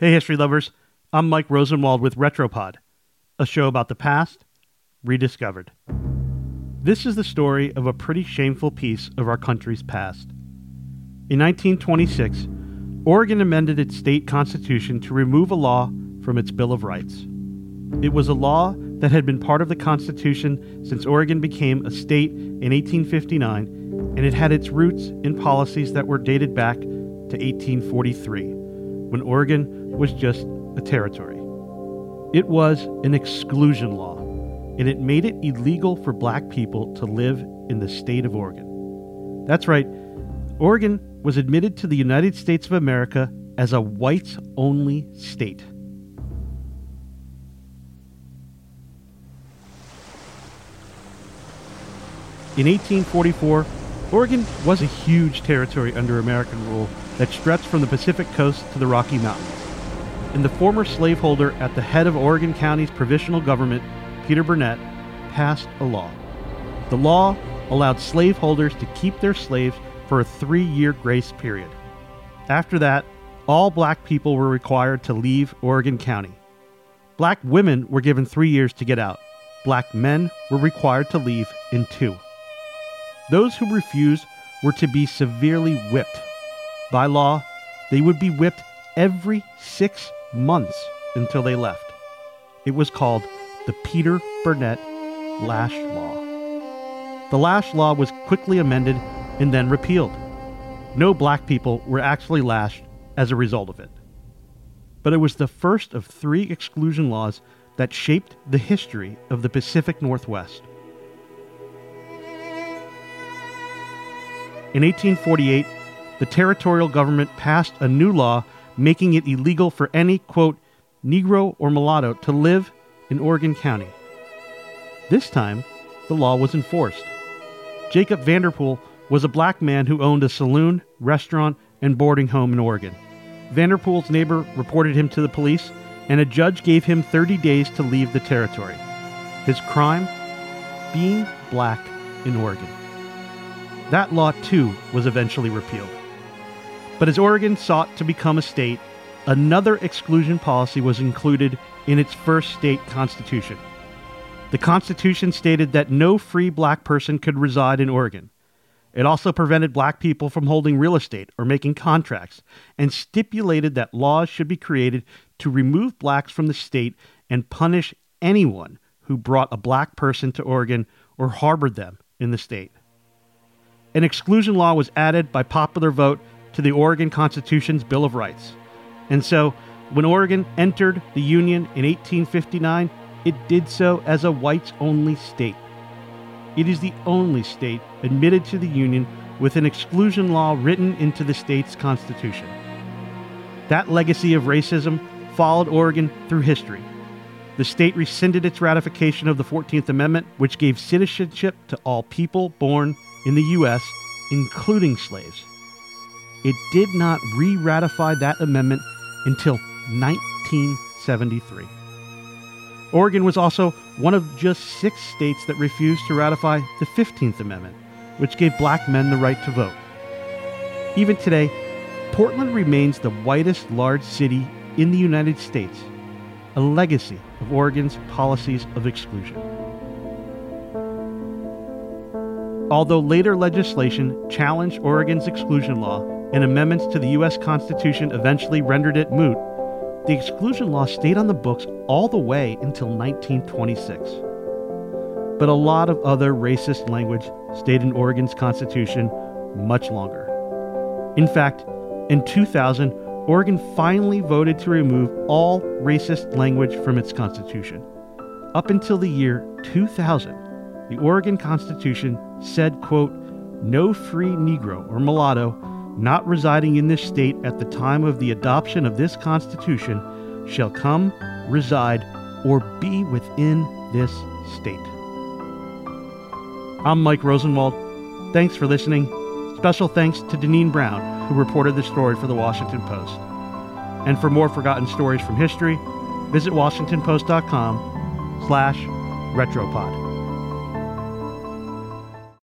Hey, history lovers. I'm Mike Rosenwald with Retropod, a show about the past rediscovered. This is the story of a pretty shameful piece of our country's past. In 1926, Oregon amended its state constitution to remove a law from its Bill of Rights. It was a law that had been part of the Constitution since Oregon became a state in 1859, and it had its roots in policies that were dated back to 1843, when Oregon was just a territory. It was an exclusion law, and it made it illegal for black people to live in the state of Oregon. That's right, Oregon was admitted to the United States of America as a whites only state. In 1844, Oregon was a huge territory under American rule that stretched from the Pacific coast to the Rocky Mountains. And the former slaveholder at the head of Oregon Country's provisional government, Peter Burnett, passed a law. The law allowed slaveholders to keep their slaves for a three year grace period. After that, all black people were required to leave Oregon Country. Black women were given three years to get out. Black men were required to leave in two. Those who refused were to be severely whipped. By law, they would be whipped every six months until they left. It was called the Peter Burnett Lash Law. The Lash Law was quickly amended and then repealed. No black people were actually lashed as a result of it. But it was the first of three exclusion laws that shaped the history of the Pacific Northwest. In 1848, the territorial government passed a new law making it illegal for any, quote, Negro or mulatto to live in Oregon Country. This time, the law was enforced. Jacob Vanderpool was a black man who owned a saloon, restaurant, and boarding home in Oregon. Vanderpool's neighbor reported him to the police, and a judge gave him 30 days to leave the territory. His crime? Being black in Oregon. That law, too, was eventually repealed. But as Oregon sought to become a state, another exclusion policy was included in its first state constitution. The Constitution stated that no free black person could reside in Oregon. It also prevented black people from holding real estate or making contracts, and stipulated that laws should be created to remove blacks from the state and punish anyone who brought a black person to Oregon or harbored them in the state. An exclusion law was added by popular vote to the Oregon Constitution's Bill of Rights. And so, when Oregon entered the Union in 1859, it did so as a whites only state. It is the only state admitted to the Union with an exclusion law written into the state's constitution. That legacy of racism followed Oregon through history. The state rescinded its ratification of the 14th Amendment, which gave citizenship to all people born in the U.S., including slaves. It did not re ratify that amendment until 1973. Oregon was also one of just six states that refused to ratify the 15th Amendment, which gave black men the right to vote. Even today, Portland remains the whitest large city in the United States, a legacy of Oregon's policies of exclusion. Although later legislation challenged Oregon's exclusion law and amendments to the U.S. Constitution eventually rendered it moot, the exclusion law stayed on the books all the way until 1926. But a lot of other racist language stayed in Oregon's Constitution much longer. In fact, in 2000, Oregon finally voted to remove all racist language from its Constitution. Up until the year 2000, the Oregon Constitution said, quote, no free Negro or mulatto not residing in this state at the time of the adoption of this Constitution shall come, reside, or be within this state. I'm Mike Rosenwald. Thanks for listening. Special thanks to Deneen Brown, who reported the story for the Washington Post. And for more forgotten stories from history, visit washingtonpost.com slash retropod.